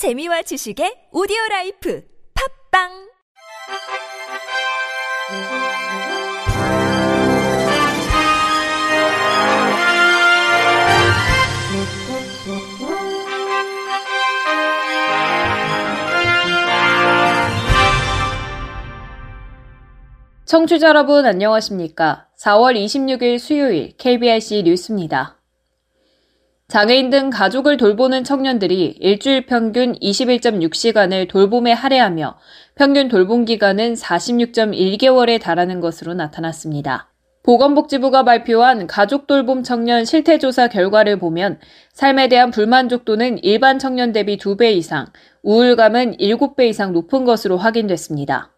재미와 지식의 오디오 라이프 팝빵 청취자 여러분 안녕하십니까? 4월 26일 수요일 KBRC 뉴스입니다. 장애인 등 가족을 돌보는 청년들이 일주일 평균 21.6시간을 돌봄에 할애하며 평균 돌봄 기간은 46.1개월에 달하는 것으로 나타났습니다. 보건복지부가 발표한 가족 돌봄 청년 실태조사 결과를 보면 삶에 대한 불만족도는 일반 청년 대비 2배 이상, 우울감은 7배 이상 높은 것으로 확인됐습니다.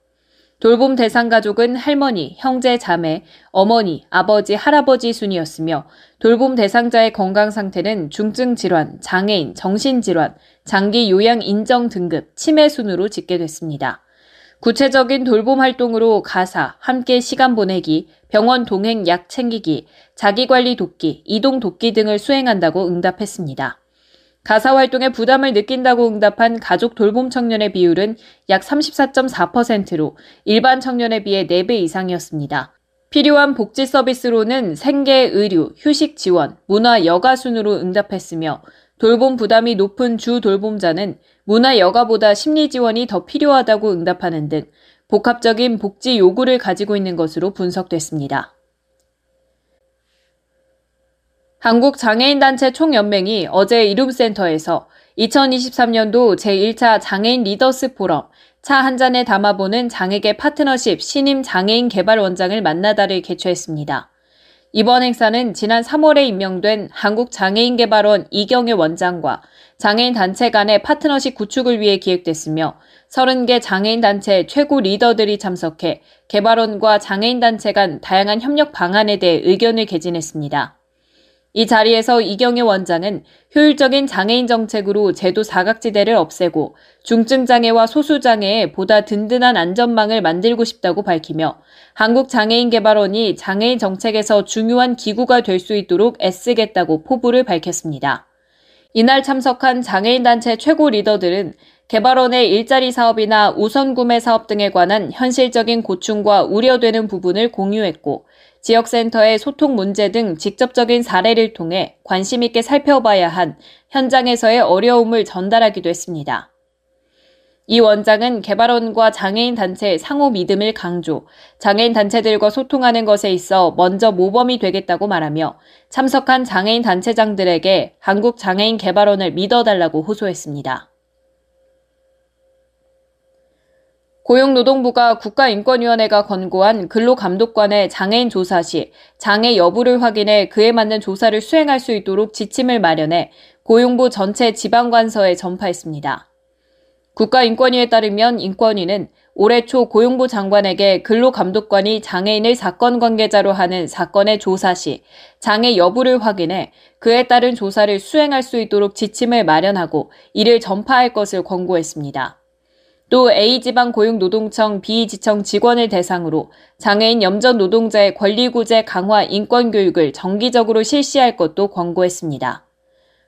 돌봄 대상 가족은 할머니, 형제, 자매, 어머니, 아버지, 할아버지 순이었으며 돌봄 대상자의 건강 상태는 중증 질환, 장애인, 정신질환, 장기 요양 인정 등급, 치매 순으로 집계됐습니다. 구체적인 돌봄 활동으로 가사, 함께 시간 보내기, 병원 동행 약 챙기기, 자기관리 돕기, 이동 돕기 등을 수행한다고 응답했습니다. 가사 활동에 부담을 느낀다고 응답한 가족 돌봄 청년의 비율은 약 34.4%로 일반 청년에 비해 4배 이상이었습니다. 필요한 복지 서비스로는 생계, 의료, 휴식 지원, 문화 여가 순으로 응답했으며 돌봄 부담이 높은 주 돌봄자는 문화 여가보다 심리 지원이 더 필요하다고 응답하는 등 복합적인 복지 요구를 가지고 있는 것으로 분석됐습니다. 한국장애인단체 총연맹이 어제 이룸센터에서 2023년도 제1차 장애인 리더스 포럼 차 한 잔에 담아보는 장애계 파트너십 신임 장애인 개발 원장을 만나다를 개최했습니다. 이번 행사는 지난 3월에 임명된 한국장애인개발원 이경혜 원장과 장애인 단체 간의 파트너십 구축을 위해 기획됐으며 30개 장애인 단체 최고 리더들이 참석해 개발원과 장애인 단체 간 다양한 협력 방안에 대해 의견을 개진했습니다. 이 자리에서 이경혜 원장은 효율적인 장애인 정책으로 제도 사각지대를 없애고 중증장애와 소수장애에 보다 든든한 안전망을 만들고 싶다고 밝히며 한국장애인개발원이 장애인 정책에서 중요한 기구가 될 수 있도록 애쓰겠다고 포부를 밝혔습니다. 이날 참석한 장애인단체 최고 리더들은 개발원의 일자리 사업이나 우선 구매 사업 등에 관한 현실적인 고충과 우려되는 부분을 공유했고 지역센터의 소통 문제 등 직접적인 사례를 통해 관심 있게 살펴봐야 한 현장에서의 어려움을 전달하기도 했습니다. 이 원장은 개발원과 장애인 단체의 상호 믿음을 강조, 장애인 단체들과 소통하는 것에 있어 먼저 모범이 되겠다고 말하며 참석한 장애인 단체장들에게 한국 장애인 개발원을 믿어달라고 호소했습니다. 고용노동부가 국가인권위원회가 권고한 근로감독관의 장애인 조사 시 장애 여부를 확인해 그에 맞는 조사를 수행할 수 있도록 지침을 마련해 고용부 전체 지방관서에 전파했습니다. 국가인권위에 따르면 인권위는 올해 초 고용부 장관에게 근로감독관이 장애인을 사건 관계자로 하는 사건의 조사 시 장애 여부를 확인해 그에 따른 조사를 수행할 수 있도록 지침을 마련하고 이를 전파할 것을 권고했습니다. 또 A지방고용노동청 B지청 직원을 대상으로 장애인 염전 노동자의 권리구제 강화 인권교육을 정기적으로 실시할 것도 권고했습니다.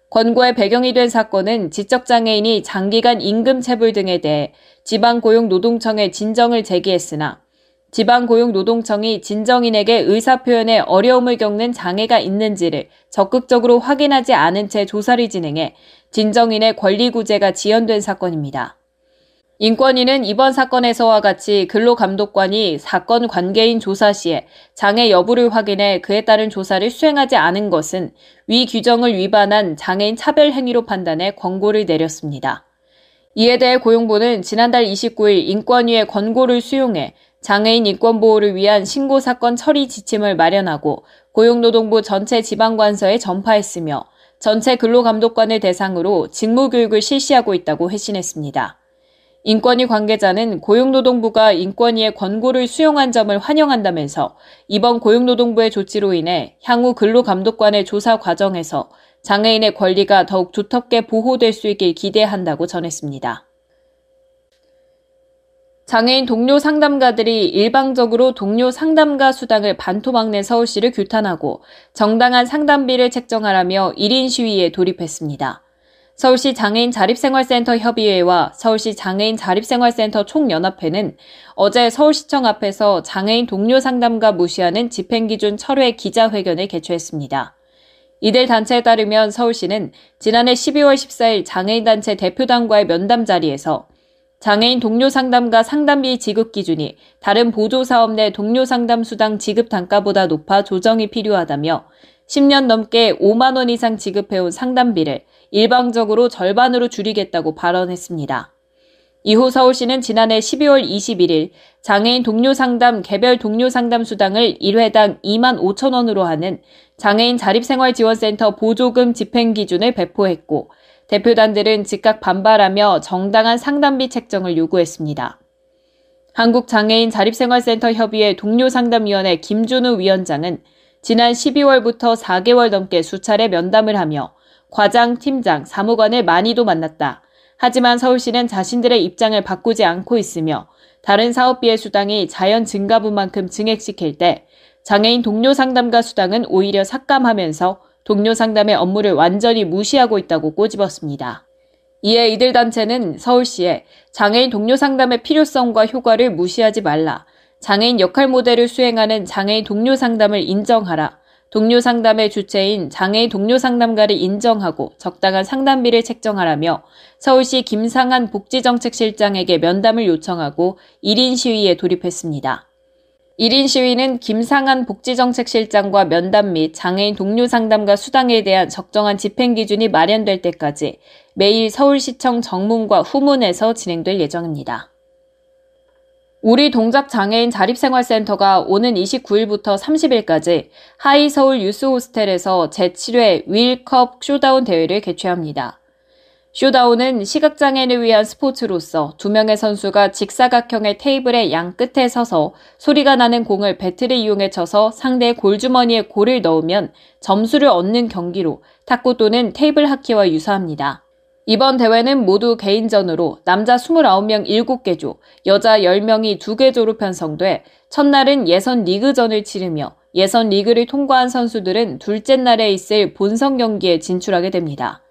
권고의 배경이 된 사건은 지적장애인이 장기간 임금체불 등에 대해 지방고용노동청에 진정을 제기했으나 지방고용노동청이 진정인에게 의사표현에 어려움을 겪는 장애가 있는지를 적극적으로 확인하지 않은 채 조사를 진행해 진정인의 권리구제가 지연된 사건입니다. 인권위는 이번 사건에서와 같이 근로감독관이 사건 관계인 조사 시에 장애 여부를 확인해 그에 따른 조사를 수행하지 않은 것은 위 규정을 위반한 장애인 차별 행위로 판단해 권고를 내렸습니다. 이에 대해 고용부는 지난달 29일 인권위의 권고를 수용해 장애인 인권 보호를 위한 신고 사건 처리 지침을 마련하고 고용노동부 전체 지방관서에 전파했으며 전체 근로감독관을 대상으로 직무교육을 실시하고 있다고 회신했습니다. 인권위 관계자는 고용노동부가 인권위의 권고를 수용한 점을 환영한다면서 이번 고용노동부의 조치로 인해 향후 근로감독관의 조사 과정에서 장애인의 권리가 더욱 두텁게 보호될 수 있길 기대한다고 전했습니다. 장애인 동료 상담가들이 일방적으로 동료 상담가 수당을 반토막 내 서울시를 규탄하고 정당한 상담비를 책정하라며 1인 시위에 돌입했습니다. 서울시 장애인 자립생활센터 협의회와 서울시 장애인 자립생활센터 총연합회는 어제 서울시청 앞에서 장애인 동료 상담가 무시하는 집행기준 철회 기자회견을 개최했습니다. 이들 단체에 따르면 서울시는 지난해 12월 14일 장애인 단체 대표단과의 면담 자리에서 장애인 동료 상담가 상담비 지급 기준이 다른 보조 사업 내 동료 상담 수당 지급 단가보다 높아 조정이 필요하다며 10년 넘게 5만 원 이상 지급해온 상담비를 일방적으로 절반으로 줄이겠다고 발언했습니다. 이후 서울시는 지난해 12월 21일 장애인 동료 상담 개별 동료 상담 수당을 1회당 2만 5천 원으로 하는 장애인 자립생활지원센터 보조금 집행 기준을 배포했고 대표단들은 즉각 반발하며 정당한 상담비 책정을 요구했습니다. 한국장애인 자립생활센터 협의회 동료 상담위원회 김준우 위원장은 지난 12월부터 4개월 넘게 수차례 면담을 하며 과장, 팀장, 사무관을 많이도 만났다. 하지만 서울시는 자신들의 입장을 바꾸지 않고 있으며 다른 사업비의 수당이 자연 증가분만큼 증액시킬 때 장애인 동료 상담가 수당은 오히려 삭감하면서 동료 상담의 업무를 완전히 무시하고 있다고 꼬집었습니다. 이에 이들 단체는 서울시에 장애인 동료 상담의 필요성과 효과를 무시하지 말라. 장애인 역할 모델을 수행하는 장애인 동료 상담을 인정하라. 동료 상담의 주체인 장애인 동료 상담가를 인정하고 적당한 상담비를 책정하라며 서울시 김상한 복지정책실장에게 면담을 요청하고 1인 시위에 돌입했습니다. 1인 시위는 김상한 복지정책실장과 면담 및 장애인 동료 상담과 수당에 대한 적정한 집행 기준이 마련될 때까지 매일 서울시청 정문과 후문에서 진행될 예정입니다. 우리 동작 장애인 자립생활센터가 오는 29일부터 30일까지 하이서울 유스호스텔에서 제7회 윌컵 showdown 대회를 개최합니다. showdown은 시각장애인을 위한 스포츠로서 두 명의 선수가 직사각형의 테이블의 양 끝에 서서 소리가 나는 공을 배트를 이용해 쳐서 상대의 골주머니에 골을 넣으면 점수를 얻는 경기로 탁구 또는 테이블 하키와 유사합니다. 이번 대회는 모두 개인전으로 남자 29명 7개 조, 여자 10명이 2개 조로 편성돼 첫날은 예선 리그전을 치르며 예선 리그를 통과한 선수들은 둘째 날에 있을 본선 경기에 진출하게 됩니다.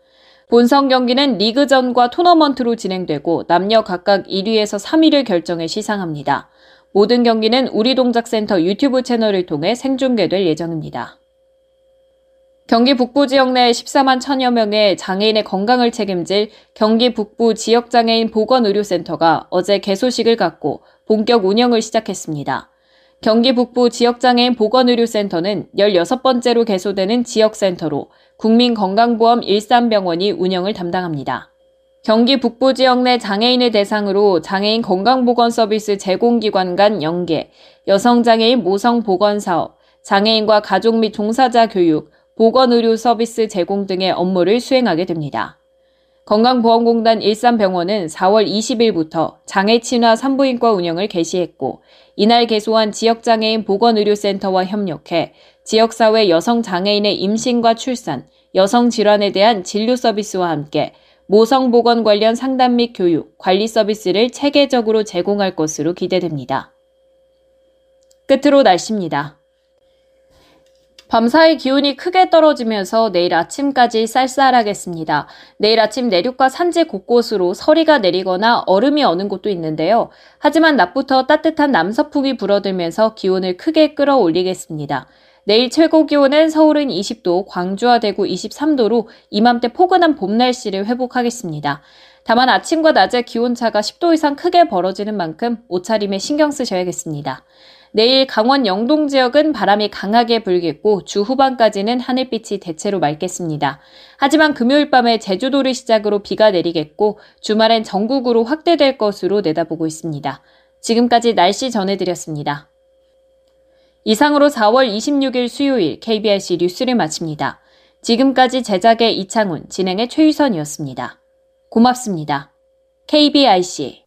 본선 경기는 리그전과 토너먼트로 진행되고 남녀 각각 1위에서 3위를 결정해 시상합니다. 모든 경기는 우리 동작센터 유튜브 채널을 통해 생중계될 예정입니다. 경기 북부 지역 내 14만 천여 명의 장애인의 건강을 책임질 경기 북부 지역장애인 보건의료센터가 어제 개소식을 갖고 본격 운영을 시작했습니다. 경기 북부 지역장애인 보건의료센터는 16번째로 개소되는 지역센터로 국민건강보험 일산병원이 운영을 담당합니다. 경기 북부 지역 내 장애인을 대상으로 장애인 건강보건 서비스 제공기관 간 연계, 여성장애인 모성보건 사업, 장애인과 가족 및 종사자 교육, 보건의료 서비스 제공 등의 업무를 수행하게 됩니다. 건강보험공단 일산병원은 4월 20일부터 장애친화 산부인과 운영을 개시했고 이날 개소한 지역장애인 보건의료센터와 협력해 지역사회 여성장애인의 임신과 출산, 여성질환에 대한 진료 서비스와 함께 모성보건 관련 상담 및 교육, 관리 서비스를 체계적으로 제공할 것으로 기대됩니다. 끝으로 날씨입니다. 밤사이 기온이 크게 떨어지면서 내일 아침까지 쌀쌀하겠습니다. 내일 아침 내륙과 산지 곳곳으로 서리가 내리거나 얼음이 어는 곳도 있는데요. 하지만 낮부터 따뜻한 남서풍이 불어들면서 기온을 크게 끌어올리겠습니다. 내일 최고 기온은 서울은 20도, 광주와 대구 23도로 이맘때 포근한 봄 날씨를 회복하겠습니다. 다만 아침과 낮의 기온차가 10도 이상 크게 벌어지는 만큼 옷차림에 신경 쓰셔야겠습니다. 내일 강원 영동 지역은 바람이 강하게 불겠고 주 후반까지는 하늘빛이 대체로 맑겠습니다. 하지만 금요일 밤에 제주도를 시작으로 비가 내리겠고 주말엔 전국으로 확대될 것으로 내다보고 있습니다. 지금까지 날씨 전해드렸습니다. 이상으로 4월 26일 수요일 KBRC 뉴스를 마칩니다. 지금까지 제작의 이창훈, 진행의 최유선이었습니다. 고맙습니다. KBRC